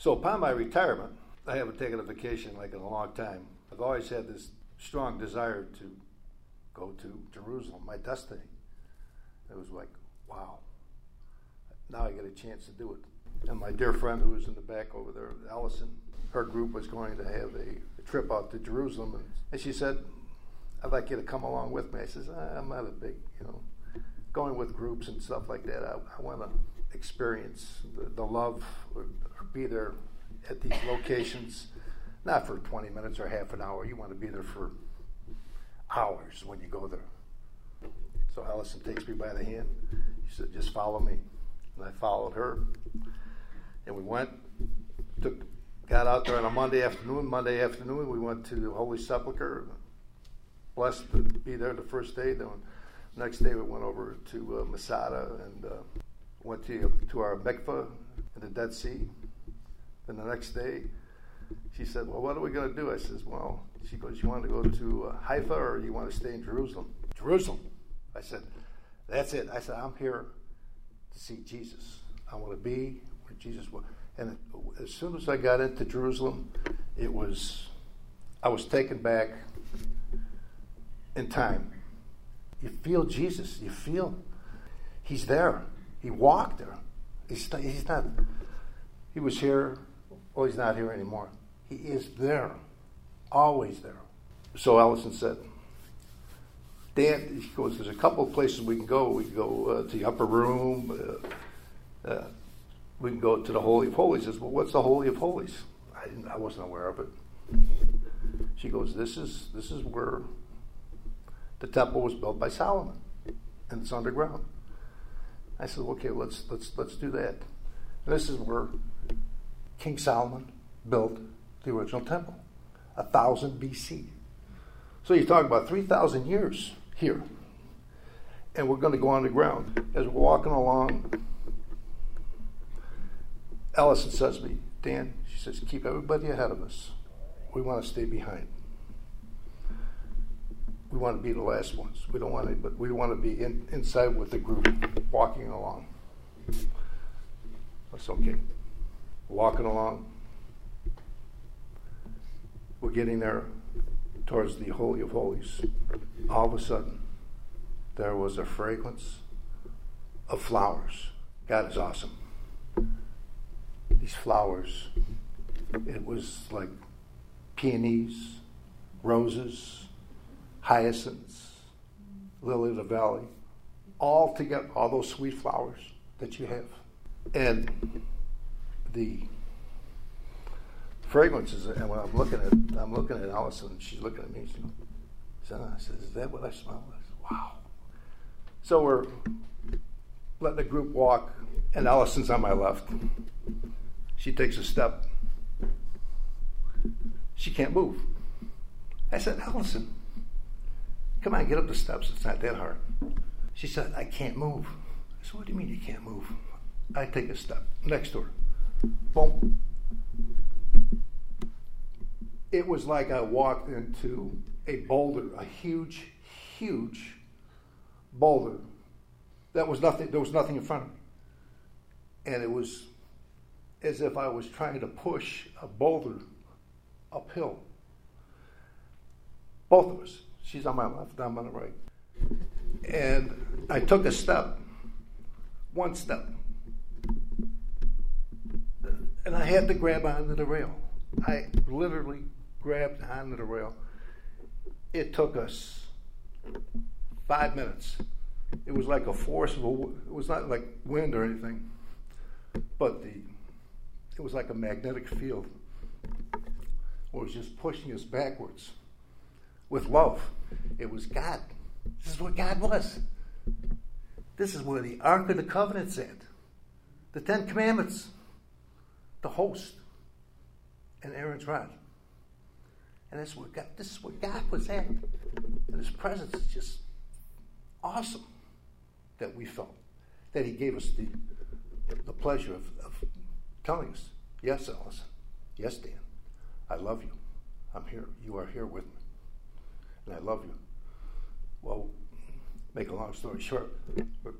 So upon my retirement, I haven't taken a vacation like in a long time. I've always had this strong desire to go to Jerusalem, my destiny. It was like, wow, now I get a chance to do it. And my dear friend who was in the back over there, Allison, her group was going to have a, a trip out to Jerusalem, and, and, she said, "I'd like you to come along with me." I says, "I'm not a big, you know, going with groups and stuff like that. I, I want to experience the, the love, be there at these locations, not for 20 minutes or half an hour. You want to be there for hours when you go there." So Allison takes me by the hand. She said, "Just follow me." And I followed her. And we went, took, got out there on a Monday afternoon. Monday afternoon, we went to the Holy Sepulchre. Blessed to be there the first day. Then next day, we went over to uh, Masada and uh, went to, to our mikveh in the Dead Sea. Then the next day, she said, Well, what are we going to do? I says, Well, she goes, You want to go to uh, Haifa or you want to stay in Jerusalem? Jerusalem. I said, That's it. I said, I'm here to see Jesus. I want to be where Jesus was. And as soon as I got into Jerusalem, it was, I was taken back in time. You feel Jesus. You feel He's there. He walked there. He's, he's not, He was here. Well, He's not here anymore. He is there. Always there. So Allison said, Dan, he goes, there's a couple of places we can go. We can go uh, to the upper room. Uh, uh, we can go to the Holy of Holies. He says, well, what's the Holy of Holies? I, didn't, I wasn't aware of it. She goes, this is, this is where the temple was built by Solomon, and it's underground. I said, okay, let's, let's, let's do that. And this is where King Solomon built the original temple, a thousand BC. So you're talking about 3,000 years here. And we're going to go underground. As we're walking along, Allison says to me, Dan, she says, keep everybody ahead of us. We want to stay behind. We want to be the last ones. We don't want to, but we want to be in, inside with the group, walking along. That's okay. Walking along. We're getting there towards the Holy of Holies. All of a sudden, there was a fragrance of flowers. God is awesome. These flowers, it was like peonies, roses, hyacinths, lily of the valley, all together, all those sweet flowers that you have. And the fragrances, and when I'm looking at, I'm looking at Allison, she's looking at me, she says, I says, is that what I smell? I said, wow. So we're letting the group walk, and Allison's on my left. She takes a step. She can't move. I said, Allison, come on, get up the steps. It's not that hard. She said, I can't move. I said, What do you mean you can't move? I take a step next to her. Boom. It was like I walked into a boulder, a huge, huge boulder. That was nothing. There was nothing in front of me, and it was as if I was trying to push a boulder uphill. Both of us. She's on my left, I'm on the right. And I took a step, one step, and I had to grab onto the rail. I literally grabbed onto the rail. It took us five minutes. It was like a force of a, it was not like wind or anything, but the, it was like a magnetic field. It was just pushing us backwards with love. It was God. This is what God was. This is where the Ark of the Covenant's at. The Ten Commandments, the host, and Aaron's rod. And that's where God, this is where God was at. And his presence is just awesome that we felt. That he gave us the, the pleasure of, of telling us, yes, Allison, yes, Dan, I love you. I'm here. You are here with me. And I love you. Well, make a long story short, we're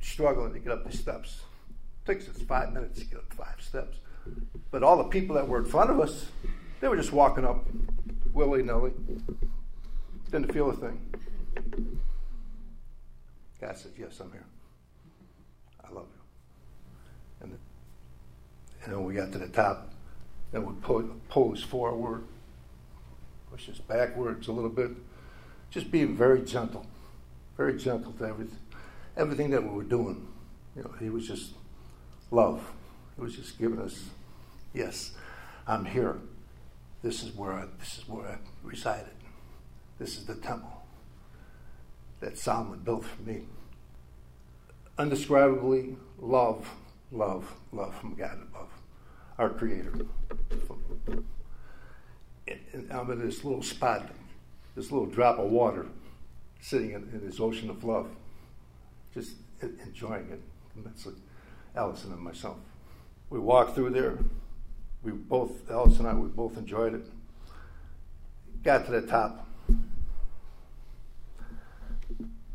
struggling to get up the steps. It takes us five minutes to get up five steps. But all the people that were in front of us, they were just walking up willy nilly. Didn't feel a thing. God said, Yes, I'm here. I love you. And, and then we got to the top, then we pose forward, push us backwards a little bit, just being very gentle, very gentle to everything, everything that we were doing. You know, he was just love. He was just giving us, yes, I'm here. This is where I, this is where I resided. This is the temple that Solomon built for me. Undescribably love, love, love from God above, our Creator. And I'm in this little spot, this little drop of water, sitting in, in this ocean of love, just enjoying it immensely. Allison and myself. We walked through there. We both, Allison and I, we both enjoyed it. Got to the top.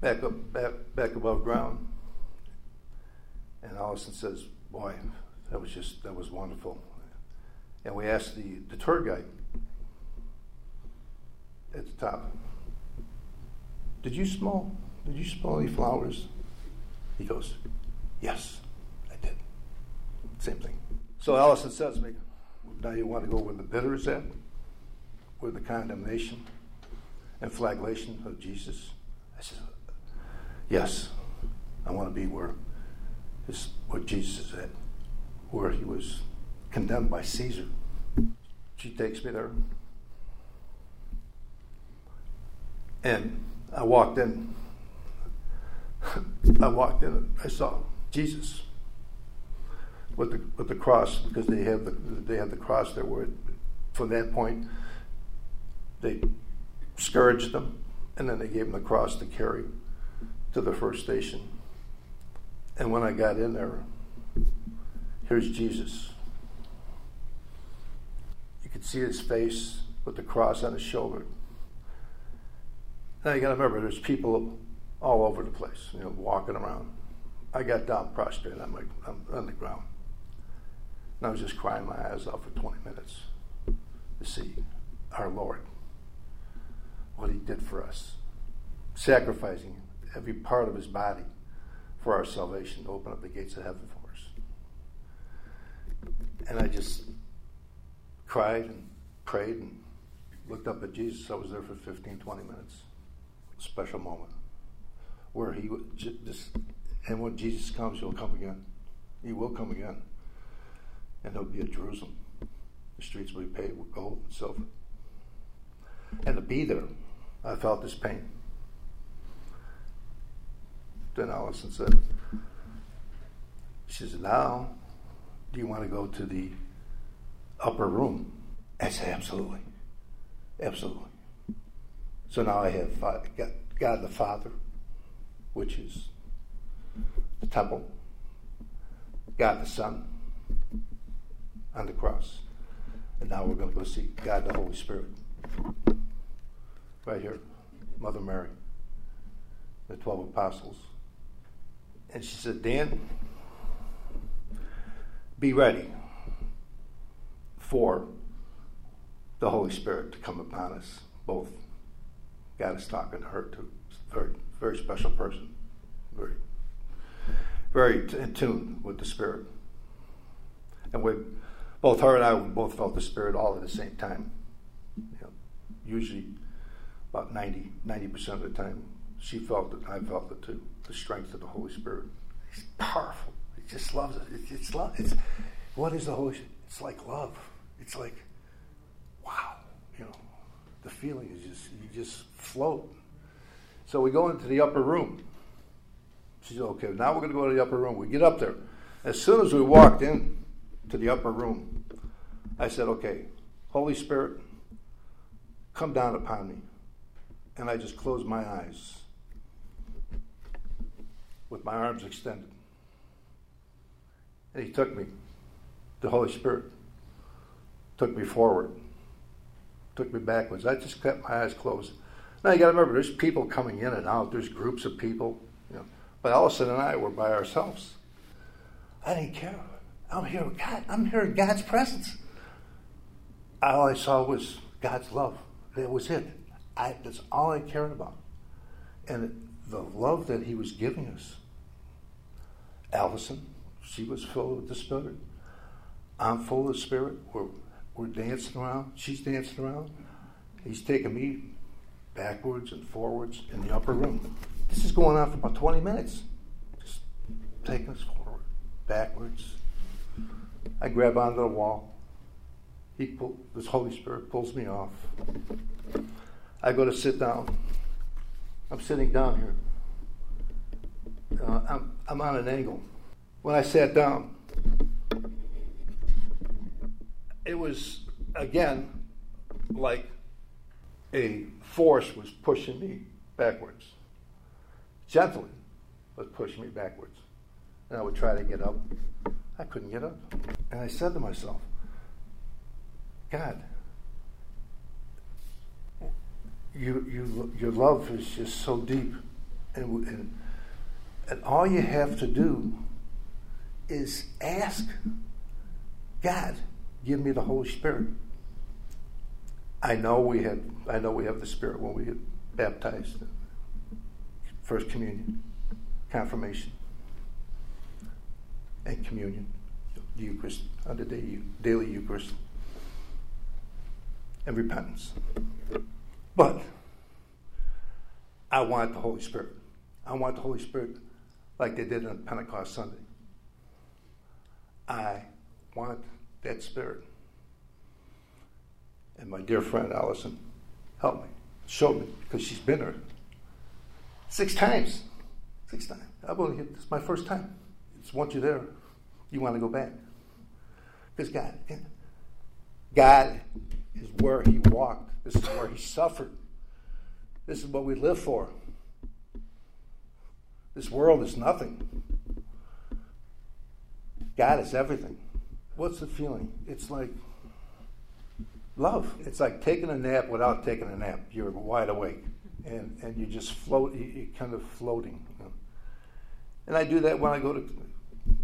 Back up, back, back above ground. And Allison says, Boy, that was just, that was wonderful. And we asked the, the tour guide at the top, Did you smell, did you smell any flowers? He goes, Yes. I did." Same thing. So Allison says to me, Now you want to go where the bitter is at? Where the condemnation and flagellation of Jesus? I said, Yes. I want to be where, his, where Jesus is at, where he was condemned by Caesar. She takes me there. And I walked in. I walked in. I saw Jesus with the with the cross because they have the they have the cross there. Where from that point they scourged them, and then they gave them the cross to carry to the first station. And when I got in there, here's Jesus. You could see his face with the cross on his shoulder. Now you got to remember, there's people all over the place, you know, walking around. I got down prostrate my, on the ground. And I was just crying my eyes out for 20 minutes to see our Lord, what He did for us, sacrificing every part of His body for our salvation to open up the gates of heaven for us. And I just cried and prayed and looked up at Jesus. I was there for 15, 20 minutes. Special moment where He would just, and when Jesus comes, He'll come again. He will come again and there'll be a Jerusalem. The streets will be paved with gold and silver. And to be there, I felt this pain. Then Allison said, She said, Now, do you want to go to the upper room? I said, Absolutely. Absolutely. So now I have God the Father, which is the temple, God the Son, on the cross. And now we're going to go see God the Holy Spirit. Right here, Mother Mary, the 12 apostles. And she said, Dan, be ready for the Holy Spirit to come upon us both. God is talking to her too. Very, very special person. Very, very in tune with the Spirit. And we both her and I, both felt the Spirit all at the same time. You know, usually about 90, 90% of the time, she felt it, I felt it too. The strength of the Holy Spirit. He's powerful. He just loves it. It's, it's love. It's, what is the Holy Spirit? It's like love. It's like, wow, you know, the feeling is just, you just float. So we go into the upper room. She said, okay, now we're going to go to the upper room. We get up there. As soon as we walked in, to the upper room. I said, Okay, Holy Spirit, come down upon me. And I just closed my eyes with my arms extended. And he took me, the Holy Spirit took me forward, took me backwards. I just kept my eyes closed. Now you got to remember, there's people coming in and out. There's groups of people, you know. But Allison and I were by ourselves. I didn't care. I'm here with God. I'm here in God's presence. All I saw was God's love. That was it. I, that's all I cared about. And the love that He was giving us. Allison, she was full of the Spirit. I'm full of the Spirit. We're, we're dancing around. She's dancing around. He's taking me backwards and forwards in the upper room. This is going on for about 20 minutes. Just taking us forward, backwards. I grab onto the wall. He pull, this Holy Spirit pulls me off. I go to sit down. I'm sitting down here. Uh, I'm, I'm on an angle. When I sat down, it was again like a force was pushing me backwards. Gently, but pushing me backwards. And I would try to get up. I couldn't get up. And I said to myself, God, you, you, your love is just so deep. And, and, and all you have to do is ask God, give me the Holy Spirit. I know we had I know we have the Spirit when we get baptized. First communion, confirmation, and communion, the Eucharist, and the daily Eucharist, and repentance. But I want the Holy Spirit. I want the Holy Spirit like they did on Pentecost Sunday. I want that Spirit. And my dear friend Allison helped me, showed me, because she's been there six times. Six times. I've only believe it's my first time. It's once you're there, you want to go back. Because God, God is where He walked. This is where He suffered. This is what we live for. This world is nothing. God is everything. What's the feeling? It's like love. It's like taking a nap without taking a nap. You're wide awake, and and you just float. You're kind of floating. And I do that when I go to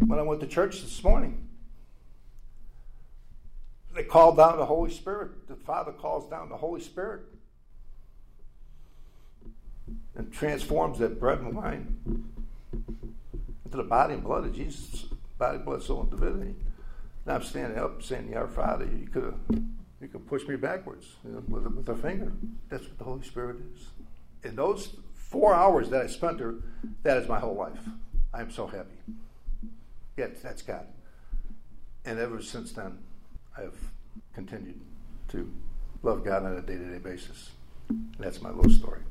when I went to church this morning. They call down the Holy Spirit. The Father calls down the Holy Spirit and transforms that bread and wine into the body and blood of Jesus, body, blood, soul, and divinity. Now I'm standing up saying, Our Father, you could you could push me backwards you know, with, with a finger. That's what the Holy Spirit is. In those four hours that I spent there, that is my whole life. I'm so happy. Yeah, that's God. And ever since then, I've continued to love God on a day to day basis. That's my little story.